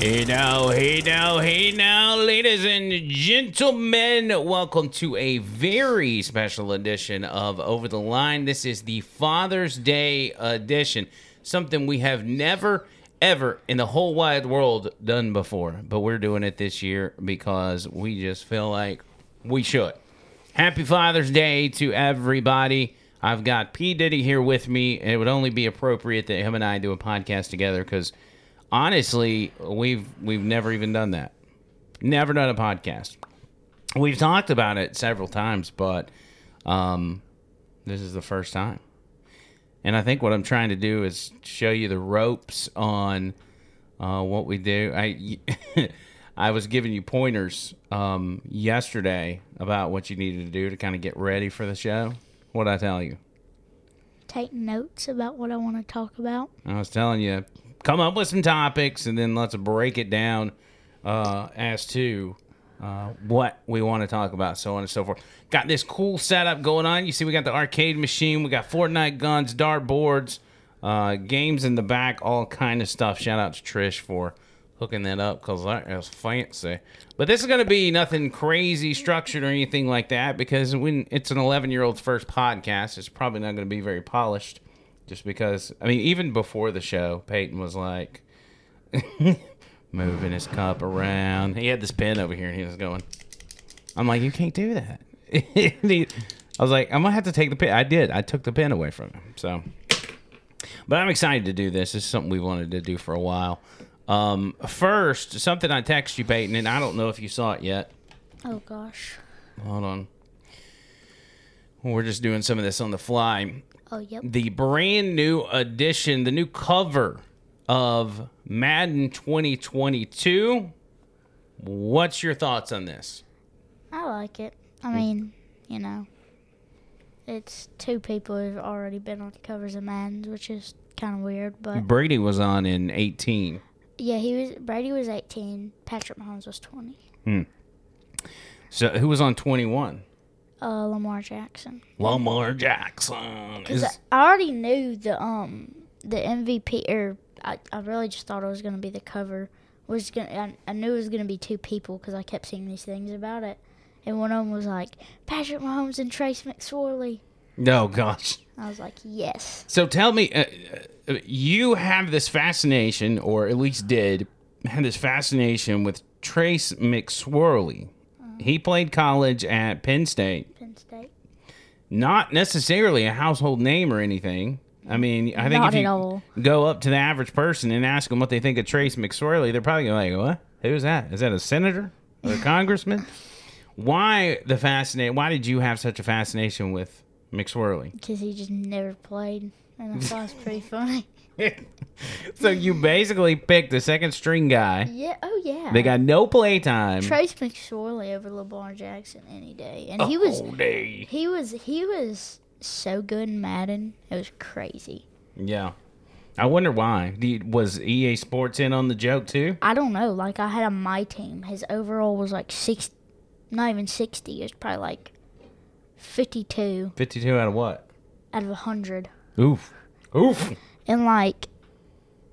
Hey now, hey now, hey now, ladies and gentlemen, welcome to a very special edition of Over the Line. This is the Father's Day edition, something we have never, ever in the whole wide world done before, but we're doing it this year because we just feel like we should. Happy Father's Day to everybody. I've got P. Diddy here with me. It would only be appropriate that him and I do a podcast together because honestly, we've we've never even done that. Never done a podcast. We've talked about it several times, but um, this is the first time. And I think what I'm trying to do is show you the ropes on uh, what we do. I I was giving you pointers um, yesterday about what you needed to do to kind of get ready for the show. What I tell you? Take notes about what I want to talk about. I was telling you, come up with some topics and then let's break it down uh, as to uh, what we want to talk about, so on and so forth. Got this cool setup going on. You see, we got the arcade machine, we got Fortnite guns, dart boards, uh, games in the back, all kind of stuff. Shout out to Trish for hooking that up because that is fancy. But this is going to be nothing crazy structured or anything like that because when it's an 11 year old's first podcast, it's probably not going to be very polished. Just because, I mean, even before the show, Peyton was like moving his cup around. He had this pen over here and he was going, I'm like, you can't do that. He- I was like, I'm going to have to take the pen. I did. I took the pen away from him. So, but I'm excited to do this. This is something we wanted to do for a while. Um, first, something I texted you, Peyton, and I don't know if you saw it yet. Oh gosh. Hold on. We're just doing some of this on the fly. Oh yep. The brand new edition, the new cover of Madden 2022. What's your thoughts on this? I like it. I mm. mean, you know, it's two people who've already been on the covers of Madden's, which is kind of weird. But Brady was on in 18. yeah, he was. Brady was 18. Patrick Mahomes was 20. Hmm. So who was on 21? Uh, Lamar Jackson. Lamar Jackson. Because Is- I already knew the um the MVP or I, I really just thought it was gonna be the cover was gonna I, I knew it was gonna be two people because I kept seeing these things about it, and one of them was like Patrick Mahomes and Trace McSorley. oh gosh. I was like, yes. So tell me, uh, uh, you have this fascination, or at least did, had this fascination with Trace McSorley. He played college at Penn State. Penn State. Not necessarily a household name or anything. I mean, I think Not if you all. go up to the average person and ask them what they think of Trace McSorley, they're probably like, "What? Who's that? Is that a senator or a congressman?" Why the fascinate? Why did you have such a fascination with McSorley? Because he just never played, and I thought it was pretty funny. So you basically picked the second string guy. Yeah. Oh yeah. They got no playtime. Trace McSorley over LeBron Jackson any day, and he was all day. he was he was so good in Madden. It was crazy. Yeah. I wonder why. Was EA Sports in on the joke too? I don't know. Like I had a my team. His overall was like six, not even sixty. It was probably like fifty-two 52 out of what? out of hundred. Oof. Oof. And like,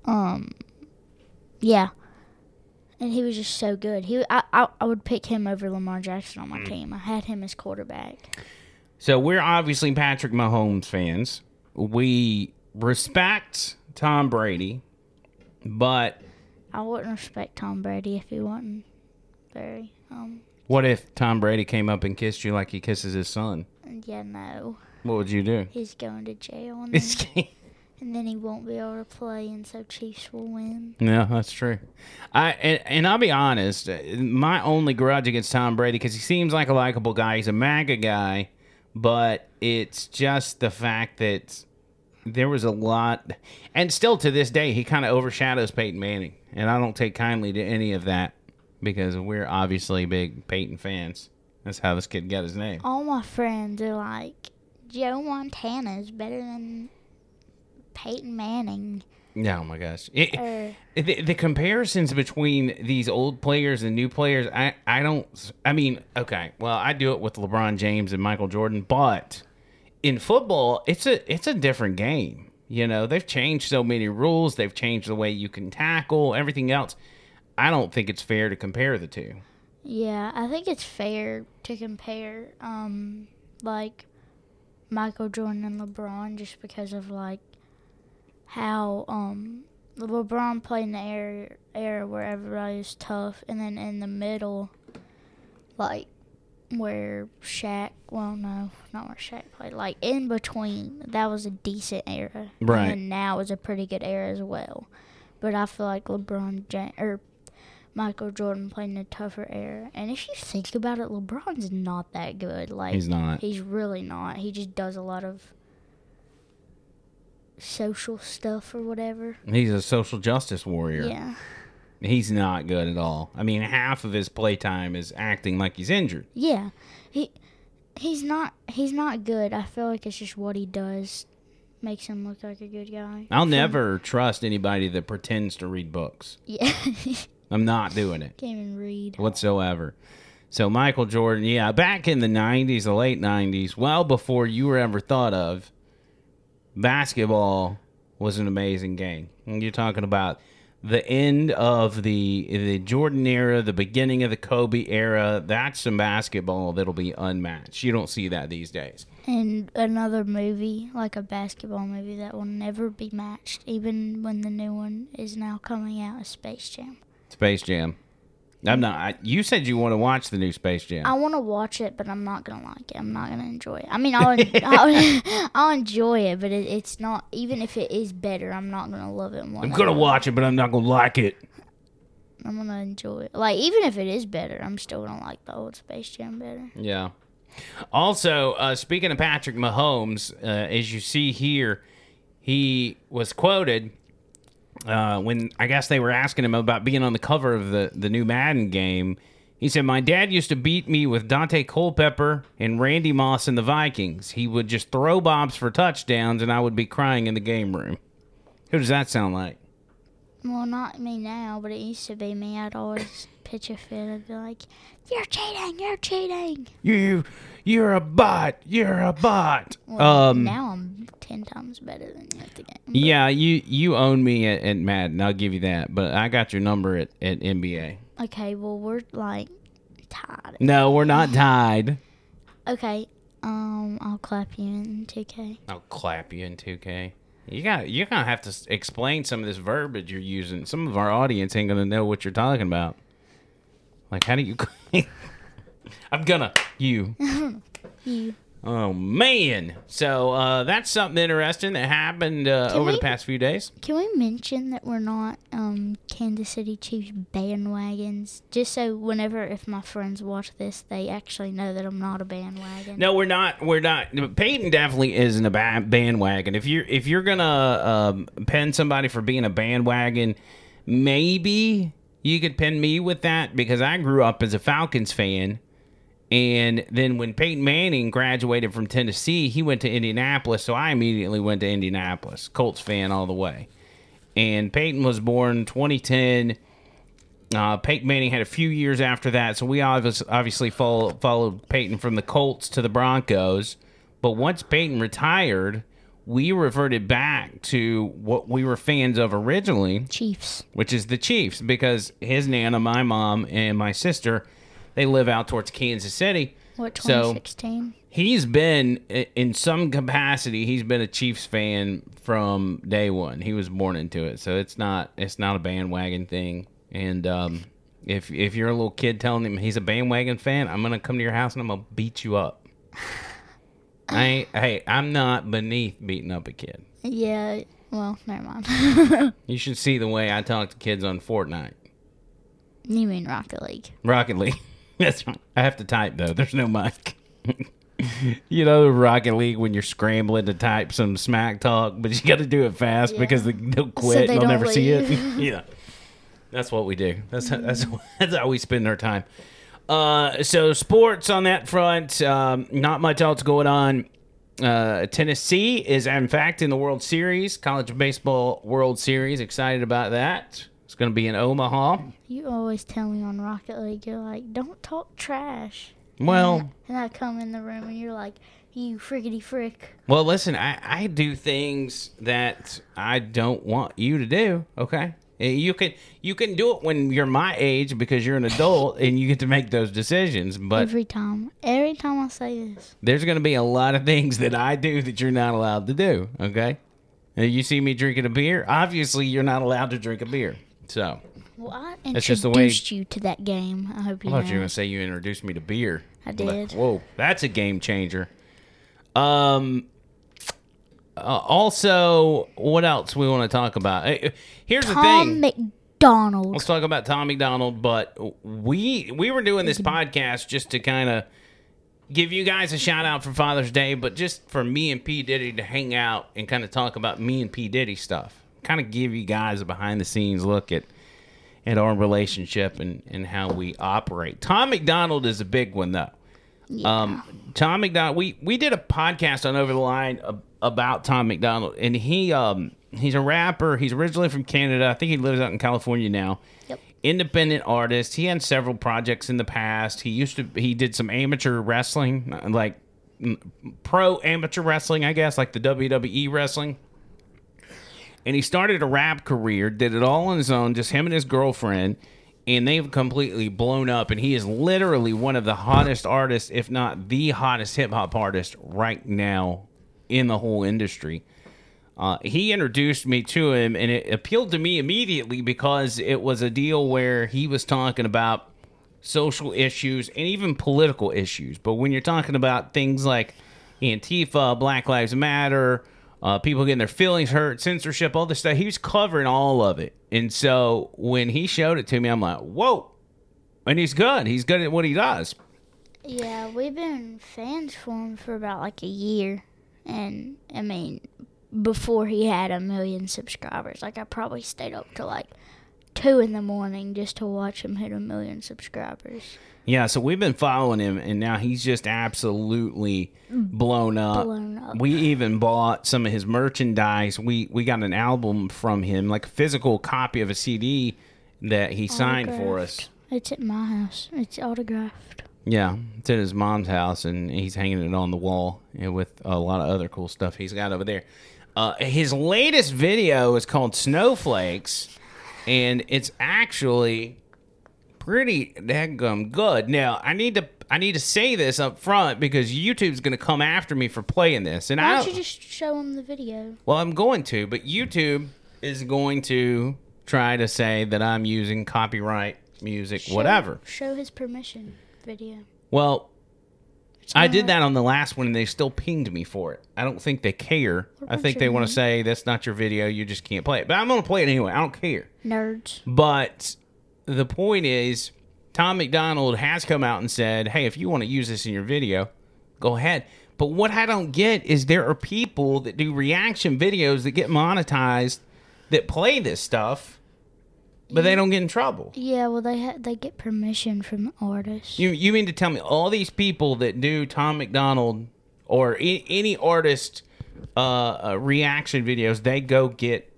um, yeah. And he was just so good. He, I, I, I would pick him over Lamar Jackson on my team. I had him as quarterback. So we're obviously Patrick Mahomes fans. We respect Tom Brady, but I wouldn't respect Tom Brady if he wasn't very, um, what if Tom Brady came up and kissed you like he kisses his son? yeah, no. What would you do? He's going to jail, and then, he won't be able to play, and so Chiefs will win. Yeah, that's true. I and, and I'll be honest. uh, My only grudge against Tom Brady because he seems like a likable guy. He's a MAGA guy, but it's just the fact that there was a lot, and still to this day, he kind of overshadows Peyton Manning, and I don't take kindly to any of that because we're obviously big Peyton fans. That's how this kid got his name. All my friends are like, Joe Montana is better than Peyton Manning. Oh my gosh. It, Or the, the comparisons between these old players and new players, I, I don't. I mean, okay, well, I do it with LeBron James and Michael Jordan, but in football, it's a it's a different game. You know, they've changed so many rules. They've changed the way you can tackle everything else. I don't think it's fair to compare the two. Yeah, I think it's fair to compare, um, like Michael Jordan and LeBron, just because of like how um LeBron played in the era era where everybody was tough, and then in the middle, like where Shaq, well, no, not where Shaq played, like in between, that was a decent era, Right. And now is a pretty good era as well. But I feel like LeBron James or Michael Jordan played in a tougher era, and if you think about it, LeBron's not that good. Like He's not. He's really not. He just does a lot of social stuff or whatever. He's a social justice warrior. Yeah. He's not good at all. I mean, half of his playtime is acting like he's injured. Yeah. He he's not he's not good. I feel like it's just what he does makes him look like a good guy. I'll From- never trust anybody that pretends to read books. Yeah. I'm not doing it Can't even read. whatsoever. So Michael Jordan, yeah, back in the 90s, the late 90s, well before you were ever thought of, basketball was an amazing game. And you're talking about the end of the the Jordan era, the beginning of the Kobe era. That's some basketball that'll be unmatched. You don't see that these days. And another movie, like a basketball movie that will never be matched, even when the new one is now coming out, is Space Jam. Space Jam. I'm not. I, you said you want to watch the new Space Jam. I want to watch it, but I'm not gonna like it. I'm not gonna enjoy it. I mean, I'll I'll, I'll enjoy it, but it, it's not. Even if it is better, I'm not gonna love it. I'm gonna watch it, but I'm not gonna like it. I'm gonna enjoy it. Like even if it is better, I'm still gonna like the old Space Jam better. Yeah. Also, uh, speaking of Patrick Mahomes, uh, as you see here, he was quoted uh, when I guess they were asking him about being on the cover of the, the new Madden game. He said, My dad used to beat me with Daunte Culpepper and Randy Moss in the Vikings. He would just throw bobs for touchdowns, and I would be crying in the game room. Who does that sound like? Well, not me now, but it used to be me. I'd always pitch a fit. I'd be like, "You're cheating! You're cheating!" You, you're a bot. You're a bot. Well, um, now I'm ten times better than you at the game. But Yeah, you you own me at, at Madden. I'll give you that. But I got your number at, at NBA. Okay, well we're like tied. No, we're not tied. Okay, um, I'll clap you in 2K. I'll clap you in 2K. You got you're gonna have to explain some of this verbiage you're using. Some of our audience ain't gonna know what you're talking about. Like, how do you? I'm gonna you. You. Oh man! So uh, that's something interesting that happened uh, over the past few days. Can we mention that we're not um Kansas City Chiefs bandwagons? Just so whenever if my friends watch this, they actually know that I'm not a bandwagon. No, we're not. We're not. Peyton definitely isn't a ba- bandwagon. If you're if you're gonna um, pin somebody for being a bandwagon, maybe you could pin me with that because I grew up as a Falcons fan, and then when Peyton Manning graduated from Tennessee, he went to Indianapolis, so I immediately went to Indianapolis, Colts fan all the way. And Peyton was born 2010. Uh, Peyton Manning had a few years after that, so we obviously, obviously follow, followed Peyton from the Colts to the Broncos. But once Peyton retired, we reverted back to what we were fans of originally, Chiefs. which is the Chiefs, because his nana, my mom, and my sister, they live out towards Kansas City. What So- 2016? He's been in some capacity. He's been a Chiefs fan from day one. He was born into it, so it's not it's not a bandwagon thing. And um, if if you're a little kid telling him he's a bandwagon fan, I'm gonna come to your house and I'm gonna beat you up. I ain't, hey, I'm not beneath beating up a kid. yeah. Well, never mind. You should see the way I talk to kids on Fortnite, you mean Rocket League? Rocket League. That's right. I have to type though. There's no mic. you know, Rocket League when you're scrambling to type some smack talk, but you got to do it fast Yeah. because they, they'll quit. they and they'll never see it. yeah, that's what we do. That's how, that's that's how we spend our time. Uh, so sports on that front, um, not much else going on. Uh, Tennessee is in fact in the World Series, College Baseball World Series. Excited about that. It's going to be in Omaha. You always tell me on Rocket League, you're like, don't talk trash. Well, And I come in the room and you're like, you friggity frick. Well, listen, I, I do things that I don't want you to do, okay? You can you can do it when you're my age because you're an adult and you get to make those decisions. But Every time, every time I say this, there's going to be a lot of things that I do that you're not allowed to do. Okay, and you see me drinking a beer. Obviously, you're not allowed to drink a beer. So well, I That's just the way- you to that game. I hope you I thought know. you were going to say you introduced me to beer. I Like, did. Whoa, that's a game changer. Um. Uh, also, what else we want to talk about? Eh, Here's the thing. Tom MacDonald. Let's talk about Tom MacDonald. But we we were doing this podcast just to kind of give you guys a shout out for Father's Day, but just for me and P Diddy to hang out and kind of talk about me and P Diddy stuff. Kind of give you guys a behind the scenes look at at our relationship and and how we operate. Tom MacDonald is a big one though. Um, Tom MacDonald, we we did a podcast on Over the Line about Tom MacDonald, and he um he's a rapper. He's originally from Canada. I think he lives out in California now. Yep. Independent artist. He had several projects in the past. He used to he did some amateur wrestling, like pro amateur wrestling, I guess, like the WWE wrestling. And he started a rap career, did it all on his own, just him and his girlfriend and they've completely blown up. And he is literally one of the hottest artists if not the hottest hip-hop artist right now in the whole industry. Uh, he introduced me to him and it appealed to me immediately because it was a deal where he was talking about social issues and even political issues. But when you're talking about things like antifa black lives matter uh, people getting their feelings hurt, censorship, all this stuff. He was covering all of it. And so when he showed it to me, I'm like, whoa. And he's good. He's good at what he does. Yeah, we've been fans for him for about like a year, and I mean, before he had a million subscribers, like I probably stayed up to like two in the morning just to watch him hit a million subscribers. Yeah, so we've been following him, and now he's just absolutely blown up. Blown up. We even bought some of his merchandise. We we got an album from him, like a physical copy of a CD that he signed for us. It's at my house. It's autographed. Yeah, it's at his mom's house, and he's hanging it on the wall and with a lot of other cool stuff he's got over there. Uh, his latest video is called Snowflakes, and it's actually pretty daggum good. Now, I need to I need to say this up front because YouTube's going to come after me for playing this, and Why I don't don't, you just show them the video? well, I'm going to, but YouTube is going to try to say that I'm using copyright music, Show- whatever. Show his permission video. Well, I did that on the last one, and they still pinged me for it. I don't think they care. I think they want to say that's not your video. You just can't play it. But I'm gonna play it anyway. I don't care. Nerds. But the point is, Tom MacDonald has come out and said, "Hey, if you want to use this in your video, go ahead." But what I don't get is there are people that do reaction videos that get monetized that play this stuff, but they don't get in trouble. Yeah, well, they ha- they get permission from artists. You you mean to tell me all these people that do Tom MacDonald or any, any artist uh, uh, reaction videos, they go get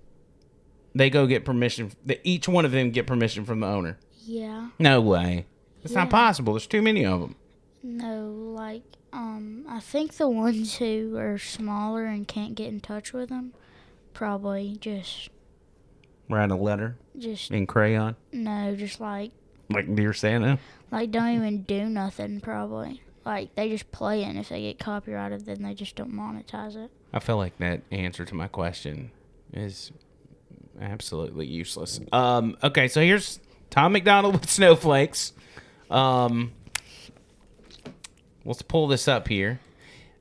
they go get permission. That each one of them get permission from the owner. yeah. No way. It's not possible. There's too many of them. No, like um, I think the ones who are smaller and can't get in touch with them, probably just Write a letter just in crayon, no, just like like dear Santa. like don't even do nothing. Probably like they just play it. And if they get copyrighted, then they just don't monetize it. I feel like that answer to my question is absolutely useless. Um, okay, so here's Tom MacDonald with snowflakes. Um, let's pull this up here.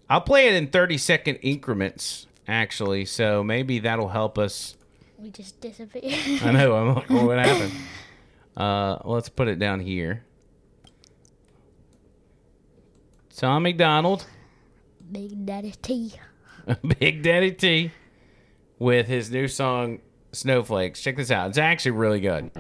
I'll play it in 30 second increments, actually, so maybe that'll help us. We just disappear. I know, I'm like, well, what happened? Uh, let's put it down here. Tom MacDonald. Big Daddy T. Big Daddy T with his new song Snowflakes. Check this out. It's actually really good.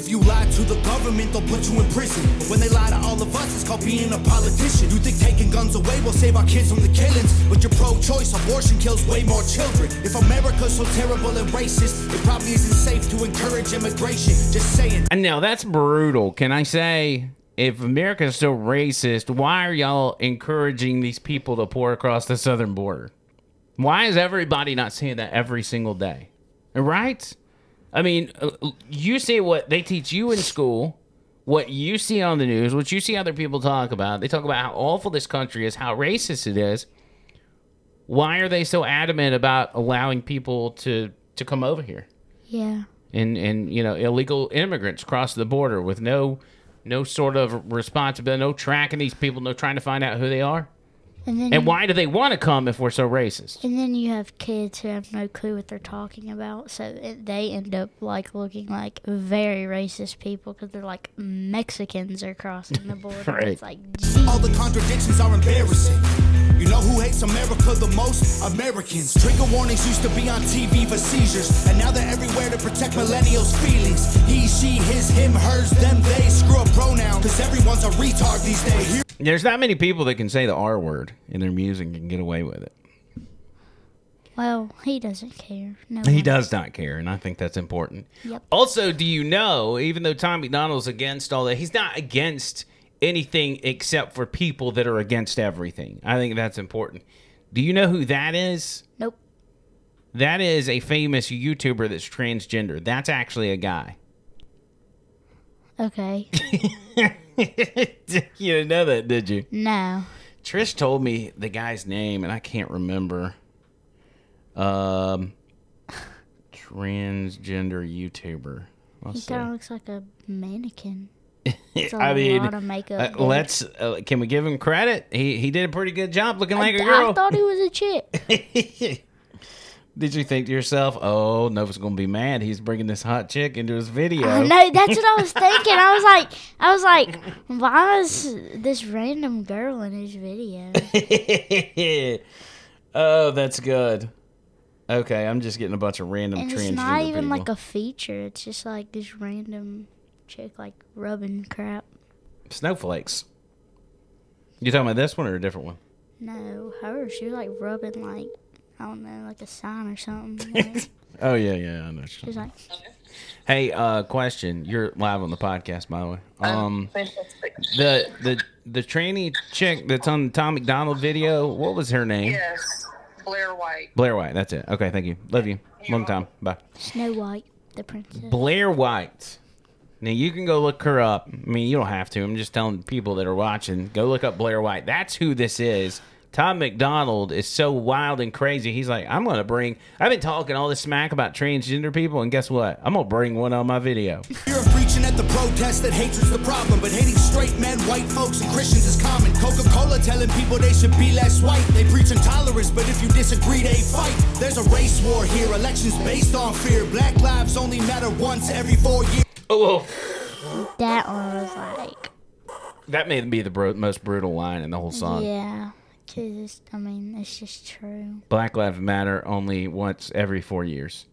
If you lie to the government, they'll put you in prison. But when they lie to all of us, it's called being a politician. You think taking guns away will save our kids from the killings? But you're pro choice, abortion kills way more children. If America's so terrible and racist, it probably isn't safe to encourage immigration. Just saying. And now that's brutal. Can I say, if America's so racist, why are y'all encouraging these people to pour across the southern border? Why is everybody not saying that every single day? Right? I mean, uh, you see what they teach you in school, what you see on the news, what you see other people talk about. They talk about how awful this country is, how racist it is. Why are they so adamant about allowing people to to come over here Yeah. and and you know illegal immigrants cross the border with no no sort of responsibility, no tracking these people, no trying to find out who they are? And then And why do they want to come if we're so racist? and then you have kids who have no clue what they're talking about, so it, they end up like looking like very racist people because they're like Mexicans are crossing the border. Right. It's like, gee. All the contradictions are embarrassing. You know who hates America the most? Americans. Trigger warnings used to be on TV for seizures, and now they're everywhere to protect millennials' feelings. He, she, his, him, hers, them, they. Screw a pronoun, cause everyone's a retard these days. There's not many people that can say the R word in their music and get away with it. well, he doesn't care. No, He one- does not care, and I think that's important. Yep. Also, do you know, even though Tom MacDonald's against all that, he's not against anything except for people that are against everything. I think that's important. Do you know who that is? Nope. That is a famous YouTuber that's transgender. That's actually a guy. Okay. you didn't know that, did you? no. Trish told me the guy's name, and I can't remember. Um, transgender YouTuber. He Let's see. kind of looks like a mannequin. I mean, uh, let's. Uh, can we give him credit? He he did a pretty good job looking like a girl. I thought he was a chick. did you think to yourself, "Oh, Nova's gonna be mad. He's bringing this hot chick into his video." I know. That's what I was thinking. I was like, I was like, why is this random girl in his video? oh, that's good. Okay, I'm just getting a bunch of random And it's not even people. like a feature. It's just like this random chick like rubbing crap. snowflakes. You talking about this one or a different one? No, her. She was like rubbing like I don't know, like a sign or something. Like, Oh yeah, yeah, I know. She's like, Hey, uh, question. You're live on the podcast, by the way. Um, the the the trainee chick that's on the Tom MacDonald video. What was her name? Yes, Blair White. Blair White. That's it. Okay, thank you. Love you. Long time. Bye. Snow White, the princess. Blair White. Now you can go look her up. I mean, you don't have to. I'm just telling people that are watching. Go look up Blair White. That's who this is. Tom MacDonald is so wild and crazy. He's like, I'm gonna bring. I've been talking all this smack about transgender people, and guess what? I'm gonna bring one on my video. You're preaching at the protest that hatred's the problem, but hating straight men, white folks, and Christians is common. Coca Cola telling people they should be less white. They preach intolerance, but if you disagree, they fight. There's a race war here, elections based on fear. Black lives only matter once every four years. Oh, That one was like, that may be the bro- most brutal line in the whole song. yeah. 'Cause it's, I mean, it's just true. Black Lives Matter only once every four years.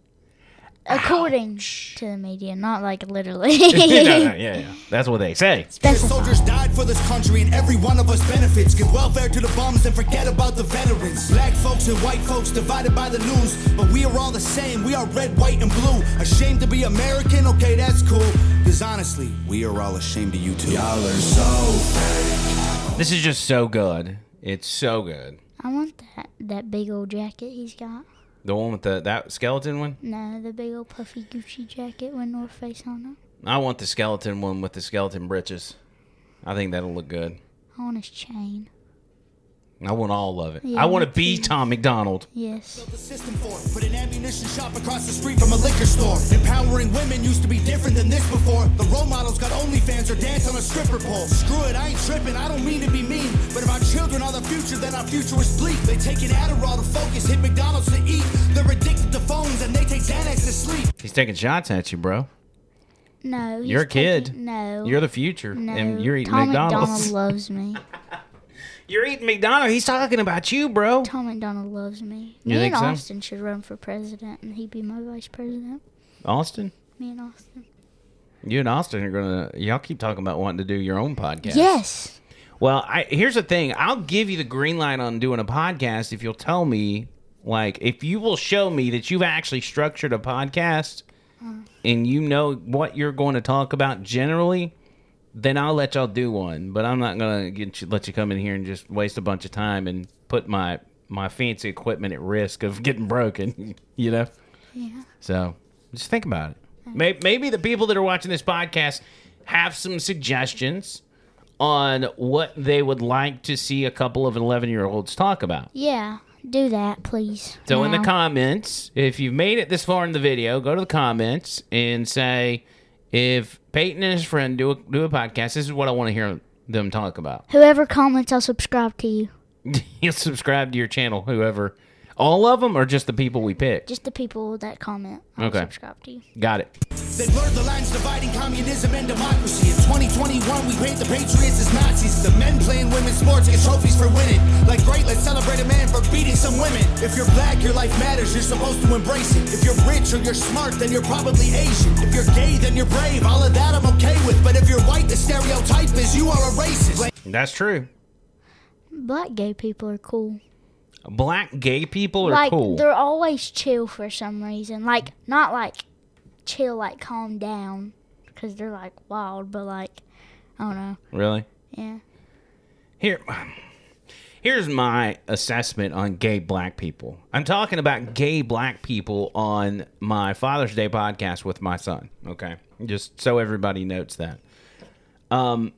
According to the media, not like literally. no, no, yeah, yeah. That's what they say. Specify. Soldiers died for this country, and every one of us benefits. Give welfare to the bums and forget about the veterans. Black folks and white folks divided by the news, but we are all the same. We are red, white, and blue. Ashamed to be American? Okay, that's cool. Cause honestly, we are all ashamed of you too. Y'all are so This is just so good. It's so good. I want that that big old jacket he's got. The one with the that skeleton one. No, the big old puffy Gucci jacket with North Face on it. I want the skeleton one with the skeleton britches. I think that'll look good. I want his chain. I want all of it. Yeah, I want to be too. Tom MacDonald. Yes. the system for. Put an ammunition shop across the street from a liquor store. Empowering women used to be different than this before. The role models got OnlyFans or dance on a stripper pole. Screw it, I ain't tripping. I don't mean to be mean, but if our children are the future, then our future is bleak. They take an Adderall to focus, hit McDonald's to eat. They're addicted to phones and they take Xanax to sleep. He's taking shots at you, bro. No. he's You're a kid. taking- no. You're the future, no. and you're eating Tom McDonald's. McDonald loves me. You're eating McDonald's. He's talking about you, bro. Tom MacDonald loves me. You me think and so? Austin should run for president, and he'd be my vice president. Austin, Me and Austin. you and Austin are gonna. Y'all keep talking about wanting to do your own podcast. Yes. Well, I here's the thing. I'll give you the green light on doing a podcast if you'll tell me, like, if you will show me that you've actually structured a podcast uh. and you know what you're going to talk about generally. Then I'll let y'all do one, but I'm not gonna get you, let you come in here and just waste a bunch of time and put my my fancy equipment at risk of getting broken. You know. Yeah. So just think about it. Maybe, maybe the people that are watching this podcast have some suggestions on what they would like to see a couple of 11 year olds talk about. Yeah. Do that, please. So in the comments, if you've made it this far in the video, go to the comments and say, if Peyton and his friend do a, do a podcast, this is what I want to hear them talk about. Whoever comments, I'll subscribe to you. You'll subscribe to your channel, whoever. All of them or just the people we pick? Just the people that comment. I'll Okay. subscribe to you. Got it. They blurred the lines dividing communism and democracy. In 2021, we paint the patriots as Nazis. The men playing women's sports get trophies for winning. Like, great, let's celebrate a man for beating some women. If you're black, your life matters, you're supposed to embrace it. If you're rich or you're smart, then you're probably Asian. If you're gay, then you're brave. All of that I'm okay with. But if you're white, the stereotype is you are a racist. That's true. Black gay people are cool. Black gay people are like cool. they're always chill for some reason. Like not like chill, like calm down, because they're like wild, but like I don't know. Really? Yeah. Here, here's my assessment on gay black people. I'm talking about gay black people on my Father's Day podcast with my son. Okay, just so everybody notes that. Um,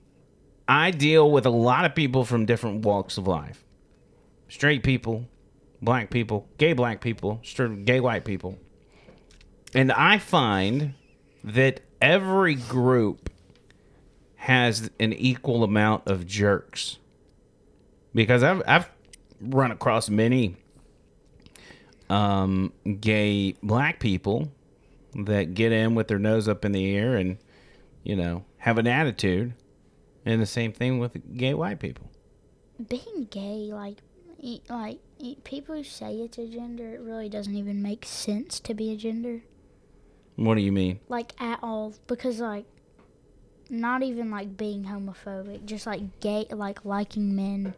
I deal with a lot of people from different walks of life: straight people, black people, gay black people, straight gay white people, and I find that every group has an equal amount of jerks. Because I've I've run across many um, gay black people that get in with their nose up in the air and you know have an attitude, and the same thing with gay white people. Being gay, like, e- like people who say it's a gender, it really doesn't even make sense to be a gender, What do you mean? like at all. Because like, not even like being homophobic, just like gay, like liking men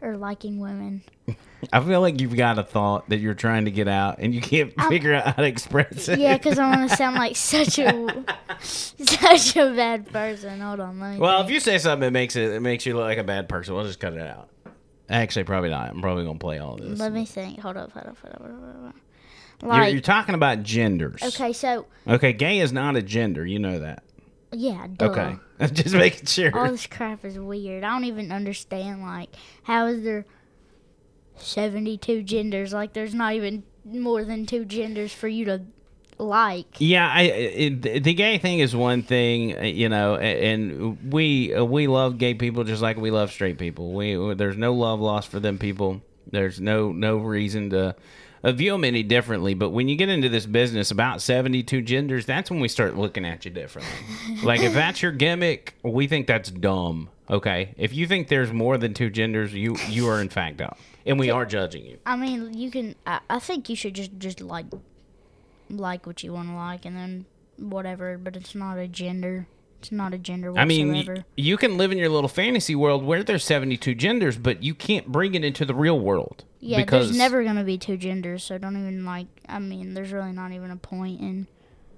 or liking women. I feel like you've got a thought that you're trying to get out, and you can't figure out how to express it. Yeah, because I want to sound like such a such a bad person. Hold on, let me. Well, if you say something that makes it, it makes you look like a bad person, we'll just cut it out. Actually, probably not. I'm probably gonna play all this. let me think. Hold up, hold up, hold up, hold up. Hold up. You're, Like, you're talking about genders. okay, so Okay, gay is not a gender. You know that. yeah, duh. Okay. I'm just making sure. All this crap is weird. I don't even understand. Like, how is there seventy-two genders? Like, there's not even more than two genders for you to like. Yeah, I it, the gay thing is one thing, uh, you know, and we uh, we love gay people just like we love straight people. We there's no love lost for them people. There's no no reason to uh, view them any differently. But when you get into this business about 72 genders, that's when we start looking at you differently. like if that's your gimmick, we think that's dumb. Okay, if you think there's more than two genders, you you are in fact dumb, and we are judging you. I mean, you can. I, I think you should just just like like what you want to like, and then whatever. But it's not a gender. It's not a gender whatsoever. I mean, you can live in your little fantasy world where there's 72 genders, but you can't bring it into the real world. yeah, because there's never gonna be two genders, so don't even like. I mean, there's really not even a point in.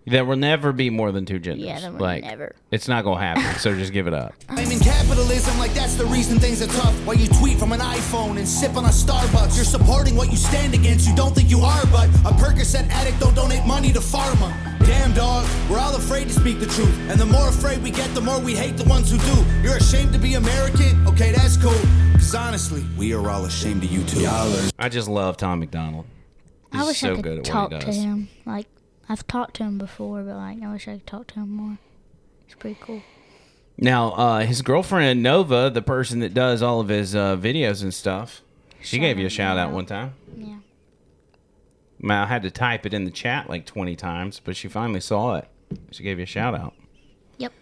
There will never be more than two genders. Yeah, there will like, never. It's not gonna happen. so just give it up. i Blaming capitalism like that's the reason things are tough. While you tweet from an iPhone and sip on a Starbucks, you're supporting what you stand against. You don't think you are, but a Percocet addict don't donate money to pharma. Damn dog, we're all afraid to speak the truth, and the more afraid we get, the more we hate the ones who do. You're ashamed to be American? Okay, that's cool. Cause honestly, we are all ashamed of you too. Y'all are I just love Tom MacDonald. He's I wish so I could good at talk what he to does. him. Like I've talked to him before, but like I wish I could talk to him more. It's pretty cool. Now, uh, his girlfriend Nova, the person that does all of his uh, videos and stuff, she Shout gave you a shout out Nova. one time. Yeah. Mal had to type it in the chat like 20 times, but she finally saw it. She gave you a shout out. Yep.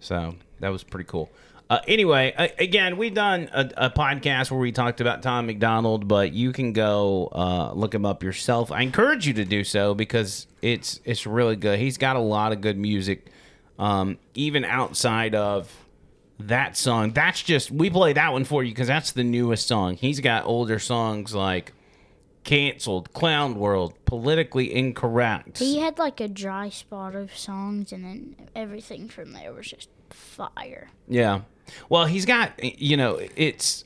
So that was pretty cool. Uh, anyway, uh, again, we've done a, a podcast where we talked about Tom MacDonald, but you can go uh, look him up yourself. I encourage you to do so because it's it's really good. He's got a lot of good music, um, even outside of that song. That's just we play that one for you because that's the newest song. He's got older songs like "Canceled," "Clown World," "Politically Incorrect." He had like a dry spot of songs, and then everything from there was just fire. Yeah. Well, he's got you know, it's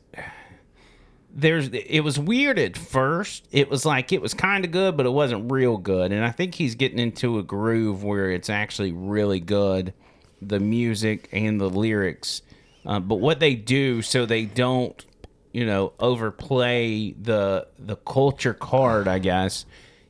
there's it was weird at first. It was like it was kind of good, but it wasn't real good. And I think he's getting into a groove where it's actually really good, the music and the lyrics. Uh, but what they do so they don't, you know, overplay the the culture card, I guess.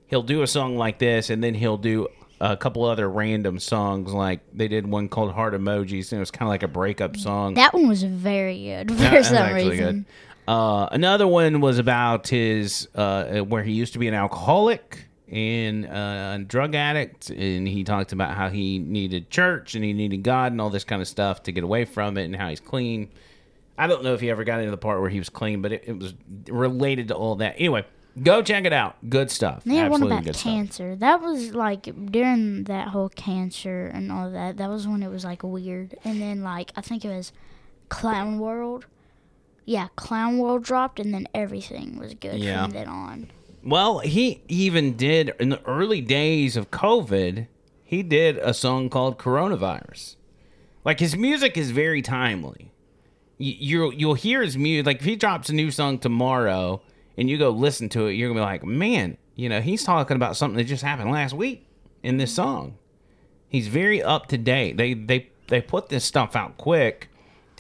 He'll do a song like this, and then he'll do a couple other random songs. Like they did one called Heart Emojis, and it was kind of like a breakup song. That one was very good for That- some reason. Uh, another one was about his uh, where he used to be an alcoholic and uh, a drug addict, and he talked about how he needed church and he needed God and all this kind of stuff to get away from it, and how he's clean. I don't know if he ever got into the part where he was clean, but it, it was related to all that. Anyway, go check it out. Good stuff. They had one about good stuff. cancer. That was like during that whole cancer and all that. That was when it was like weird. And then like I think it was Clown World. Yeah, Clown World dropped, and then everything was good Yeah. from then on. Well, he even did in the early days of COVID, he did a song called Coronavirus. Like his music is very timely. You, you'll you'll hear his music. Like if he drops a new song tomorrow and you go listen to it, you're gonna be like, man, you know, he's talking about something that just happened last week in this song. He's very up to date. They they they put this stuff out quick,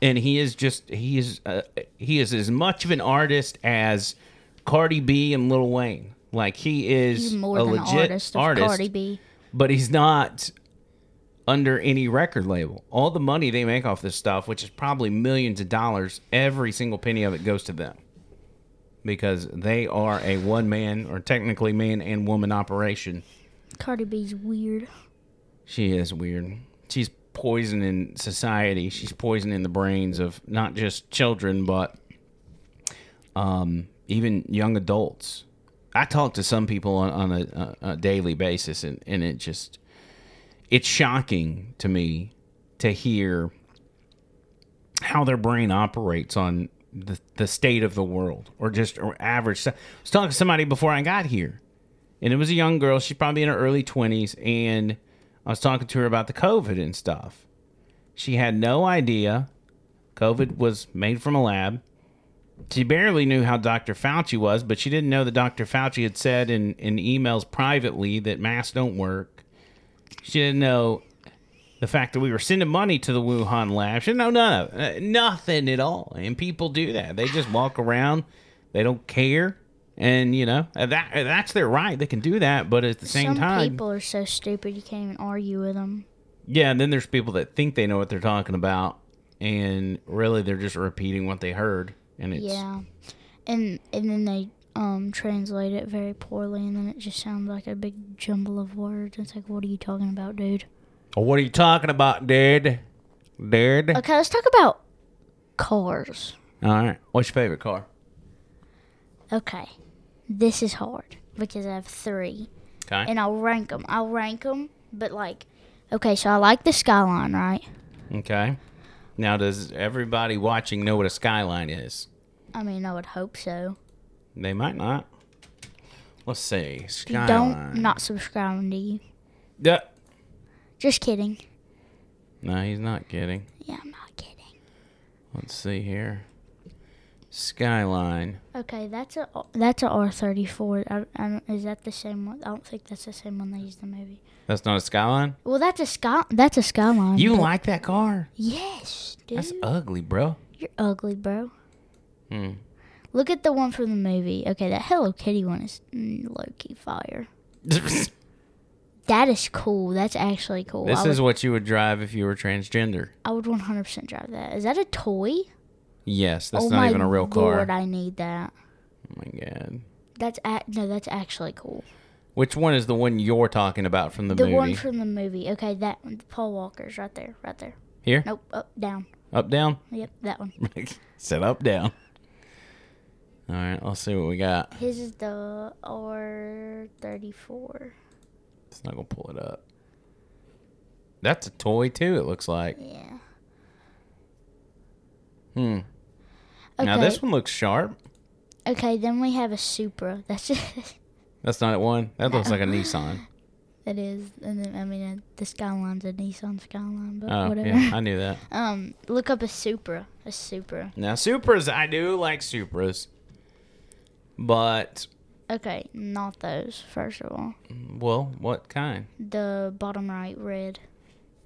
and he is just he is uh, he is as much of an artist as Cardi B and Lil Wayne. Like he is a than an legit artist of Cardi B. but he's not under any record label. All the money they make off this stuff, which is probably millions of dollars, every single penny of it goes to them. Because they are a one man or technically man and woman operation. Cardi B's weird. She is weird. She's poisoning society. She's poisoning the brains of not just children, but um, even young adults. I talk to some people on, on a, a, a daily basis, and, and it just it's shocking to me to hear how their brain operates on the, the state of the world or just or average. I was talking to somebody before I got here, and it was a young girl. She's probably in her early 20s, and I was talking to her about the COVID and stuff. She had no idea COVID was made from a lab. She barely knew how Dr. Fauci was, but she didn't know that Dr. Fauci had said in, in emails privately that masks don't work. She didn't know the fact that we were sending money to the Wuhan lab. She didn't know none of it. Uh, Nothing at all. And people do that. They just walk around. They don't care. And, you know, uh, that uh, that's their right. They can do that. But at the same Some time, people are so stupid you can't even argue with them. yeah, and then there's people that think they know what they're talking about. And really, they're just repeating what they heard. And it's, Yeah, and and then they um translate it very poorly, and then it just sounds like a big jumble of words. It's like, what are you talking about, dude? What are you talking about, dude? Dude? Okay, let's talk about cars. All right. What's your favorite car? Okay, this is hard because I have three, Okay. and I'll rank them. I'll rank them, but like, okay, so I like the Skyline, right? Okay. Now, does everybody watching know what a skyline is? I mean, I would hope so. They might not. Let's see. If you Skyline. don't, not subscribing to you. Yeah. Just kidding. No, he's not kidding. Yeah, I'm not kidding. Let's see here. Skyline. Okay, that's a that's a R thirty four. I, I is that the same one? I don't think that's the same one they used in the movie. That's not a skyline. Well, that's a sky. That's a skyline. You like that car? Yes, dude. That's ugly, bro. You're ugly, bro. Hmm. Look at the one from the movie. Okay, that Hello Kitty one is low key fire. That is cool. That's actually cool. this I is would, what you would drive if you were transgender. I would 100% drive that. Is that a toy? Yes, that's oh not even a real car. lord. I need that. Oh my god. That's a- no, that's actually cool. Which one is the one you're talking about from the, The movie? The one from the movie. Okay, that one. Paul Walker's right there, right there. Here? Nope, up, down. Up, down? Yep, that one. Set up, down. All right, let's see what we got. His is the R34. It's not gonna pull it up. That's a toy too. It looks like. Yeah. Hmm. Okay. Now this one looks sharp. Okay, then we have a Supra. That's it. That's not one. That looks like a Nissan. that is, and then I mean uh, the Skyline's a Nissan Skyline, but Oh, whatever. yeah, I knew that. Um, look up a Supra. A Supra. Now Supras, I do like Supras. but Okay, not those. First of all, well, what kind? the bottom right red.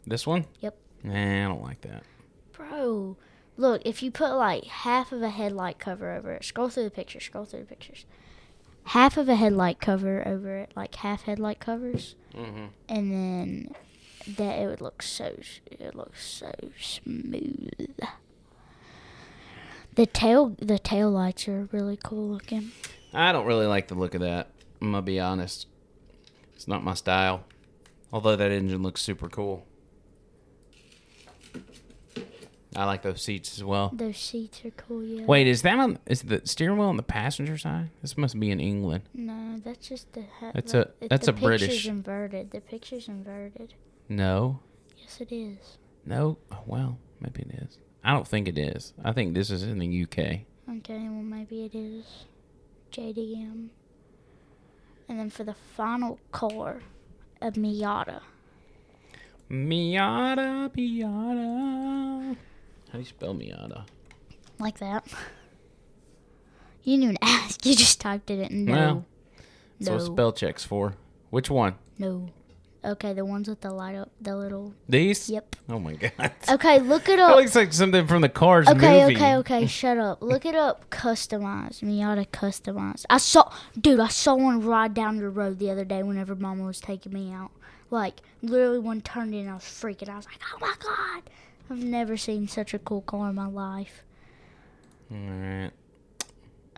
This one? Yep. Nah, I don't like that. Bro, look, if you put like half of a headlight cover over it, scroll through the pictures, scroll through the pictures. Half of a headlight cover over it, like half headlight covers, Mm-hmm. and then that it would look so it looks so smooth. The tail the tail lights are really cool looking. I don't really like the look of that. I'm gonna be honest. It's not my style. Although that engine looks super cool. I like those seats as well. Those seats are cool, yeah. Wait, is that on? Is the steering wheel on the passenger side? This must be in England. No, that's just the. Ha- That's a- that's the a British- picture's inverted. The picture's inverted. No, Yes, it is. no. Oh, well, maybe it is. I don't think it is. I think this is in the UK. Okay, well maybe it is JDM. And then for the final car, a Miata. Miata, Miata. How do you spell Miata? Like that. You didn't even ask. You just typed it in. No. Well, That's no. what spell check's for. Which one? no. Okay, the ones with the light up, the little. These? Yep. Oh my god. Okay, look it That up. looks like something from the Cars Okay, movie. okay, okay. okay. Shut up. Look it up. Customized. Miata customized. I saw, dude. I saw one ride down the road the other day. Whenever Mama was taking me out, like literally one turned in. I was freaking. I was like, oh my god. I've never seen such a cool car in my life. All right.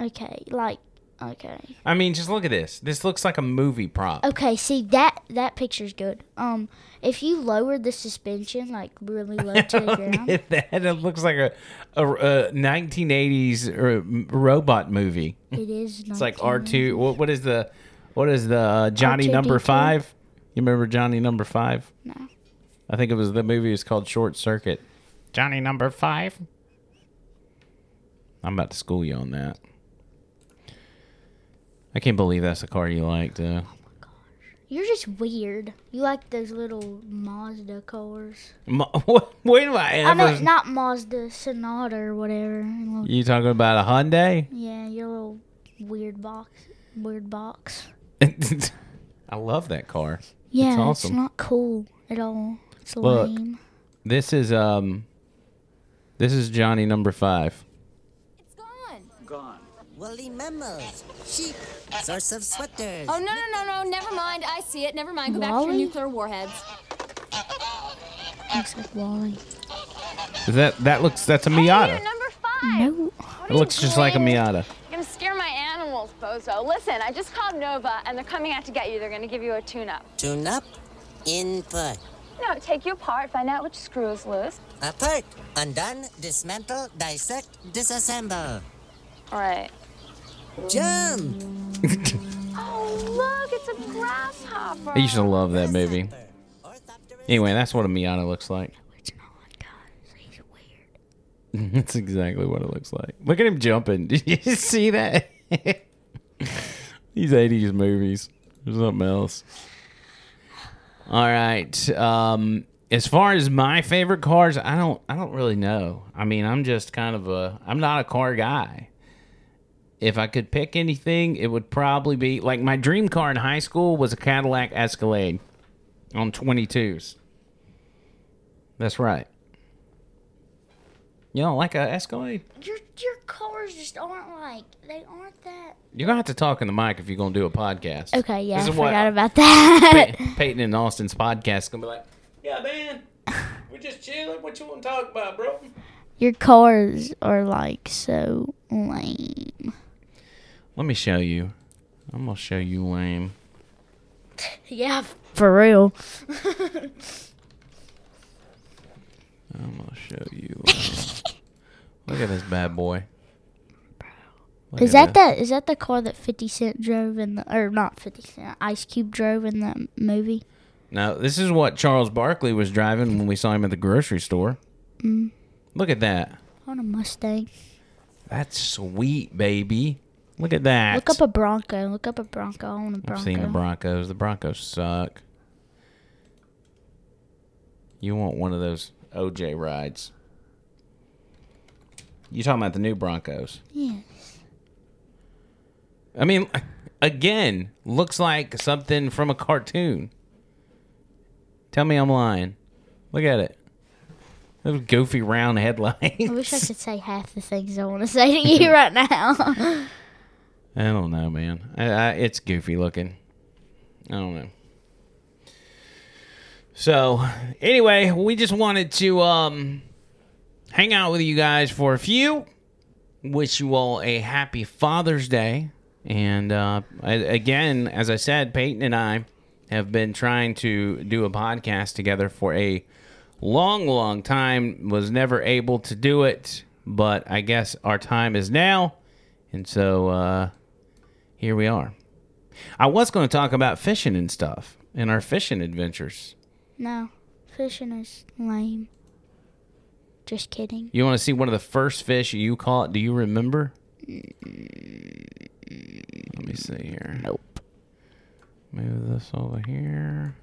Okay, like, okay, I mean, just look at this. This looks like a movie prop. okay. See that that picture's good. Um, if you lower the suspension like really low to the ground, at that. It looks like a, a, a 1980s r- robot movie. it is. It's like R2. What, what is the what is the uh, Johnny number R2D2? 5? You remember Johnny number 5? No. I think it was the movie was called Short Circuit. Johnny number 5? I'm about to school you on that. I can't believe that's the car you liked. Uh, You're just weird. You like those little Mazda cars. Mo- what, when I I mean, not Mazda, Sonata or whatever. little- you talking about a Hyundai? Yeah, your little weird box. Weird box. I love that car. Yeah, it's, awesome. not cool at all. It's Look. lame. This is um, this is Johnny number five. It's gone. Gone. Woolly mammals, sheep, source of sweaters. Oh, no, no, no, no. Never mind. I see it. Never mind. Go back to your nuclear warheads. Looks like WALL-E. Is that that looks that's a Miata? Oh, you're number five. No. It looks just like a? Miata. You're gonna scare my animals, bozo. Listen, I just called Nova, and they're coming out to get you. They're gonna give you a tune-up. Tune up, input. No, take you apart, find out which screw is loose. Apart, undone, dismantle, dissect, disassemble. All right. Jump! Oh, look, it's a grasshopper. I used to love that movie. Anyway, that's what a Miata looks like. It's not, guys. He's weird. That's exactly what it looks like. Look at him jumping. Did you see that? These 80s movies. There's something else. All right. Um, as far as my favorite cars, I don't I don't really know. I mean, I'm just kind of a I'm not a car guy. If I could pick anything, it would probably be like my dream car in high school was a Cadillac Escalade on 22s. That's right. You don't like a Escalade? Your your cars just aren't like they aren't that. You're gonna have to talk in the mic if you're gonna do a podcast. Okay, yeah, This I is what forgot about that. Pey- Peyton and Austin's podcast is gonna be like. Yeah, man. We're just chilling. What you want to talk about, bro? your cars are like so lame. Let me show you. I'm gonna show you lame. Yeah, for real. I'm gonna show you. lame. Look at this bad boy. Look Is at that the is that the car that Fifty Cent drove in the or not Fifty Cent Ice Cube drove in the movie? No, this is what Charles Barkley was driving when we saw him at the grocery store. Mm. Look at that. On a Mustang. That's sweet, baby. Look at that. Look up a Bronco. Look up a Bronco. I want a Bronco. I've seen the Broncos. The Broncos suck. You want one of those OJ rides? You talking about the new Broncos? Yes. I mean, again, looks like something from a cartoon. Tell me I'm lying. Look at it. Those goofy round headlights. I wish I could say half the things I want to say to you right now. I don't know, man. I, I, it's goofy looking. I don't know. So, anyway, we just wanted to um, hang out with you guys for a few. Wish you all a happy Father's Day. And uh, I, again, as I said, Peyton and I have been trying to do a podcast together for a long, long time. Was never able to do it, but I guess our time is now. And so uh, here we are. I was going to talk about fishing and stuff and our fishing adventures. no, fishing is lame. Just kidding. You want to see one of the first fish you caught? Do you remember? Let me see here. Nope. Move this over here.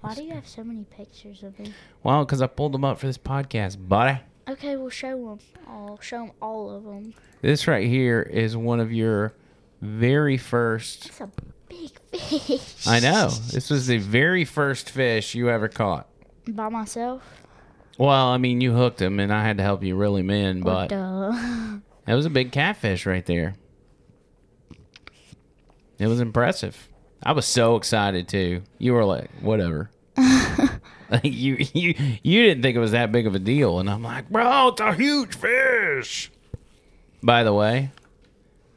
Why do you have so many pictures of me? Well, because I pulled them up for this podcast, buddy. Okay, we'll show them. I'll show them all of them. This right here is one of your very first. It's a big fish. I know. This was the very first fish you ever caught. By myself. Well, I mean, you hooked him, and I had to help you reel him in, but Duh. that was a big catfish right there. It was impressive. I was so excited too. You were like, whatever. Like, you you you didn't think it was that big of a deal, and I'm like, bro, it's a huge fish. By the way,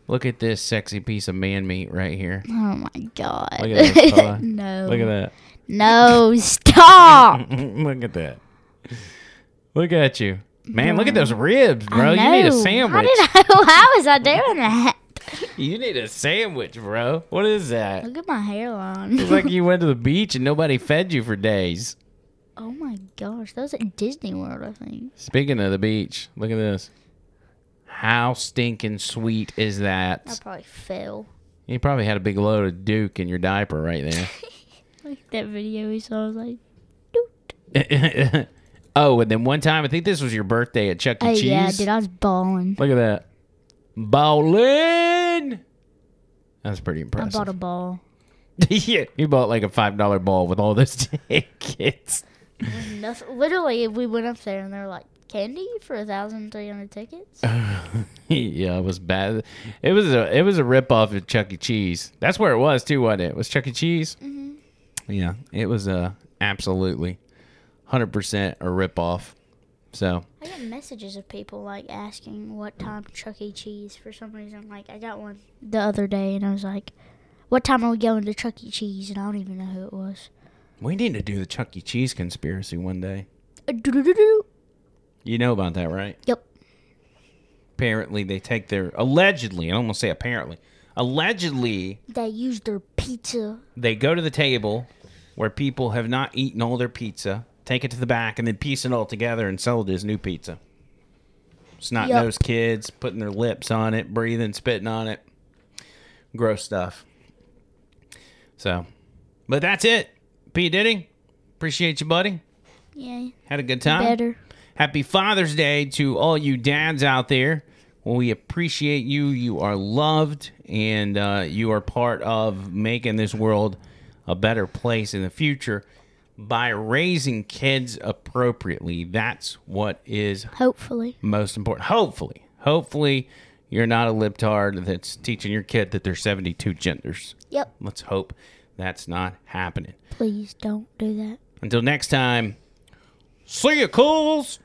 look at this sexy piece of man meat right here. Oh my god. Look at this no. Look at that. No, stop. look at that. Look at you, man. Look at those ribs, bro. You need a sandwich. How did I, how was I doing that? You need a sandwich, bro. What is that? Look at my hairline. It's like you went to the beach and nobody fed you for days. Oh my gosh, that was at Disney World, I think. Speaking of the beach, look at this. How stinking sweet is that? I probably fell. You probably had a big load of Duke in your diaper right there. Like that video we saw, I was like, doot. oh, and then one time, I think this was your birthday at Chuck E. Hey, Cheese. yeah, dude, I was bawling. Look at that. Bowling! That's pretty impressive. I bought a ball. yeah, you bought like a $5 ball with all those tickets. Nothing. Literally, we went up there and they were like, candy for a thousand three hundred tickets. yeah, it was bad. It was a it was a rip off of Chuck E. Cheese. That's where it was too, wasn't it? It was Chuck E. Cheese. Mm-hmm. Yeah, it was a absolutely hundred percent a rip off. So I get messages of people like asking what time Chuck E. Cheese for some reason. Like I got one the other day and I was like, "What time are we going to Chuck E. Cheese?" And I don't even know who it was. We need to do the Chuck E. Cheese conspiracy one day. Uh. You know about that, right? Yep. Apparently, they take their allegedly. I to say apparently. Allegedly, They use their pizza. they go to the table where people have not eaten all their pizza, take it to the back, and then piece it all together and sell it as new pizza. Snot Yup. nosed kids putting their lips on it, breathing, spitting on it. Gross stuff. So, but that's it. P. Diddy, appreciate you, buddy. Yeah, Had a good time. better. Happy Father's Day to all you dads out there. We appreciate you. You are loved, and uh, you are part of making this world a better place in the future by raising kids appropriately. That's what is Hopefully, most important. Hopefully, hopefully, you're not a libtard that's teaching your kid that there's 72 genders. yep. Let's hope that's not happening. Please don't do that. Until next time, see you, cools.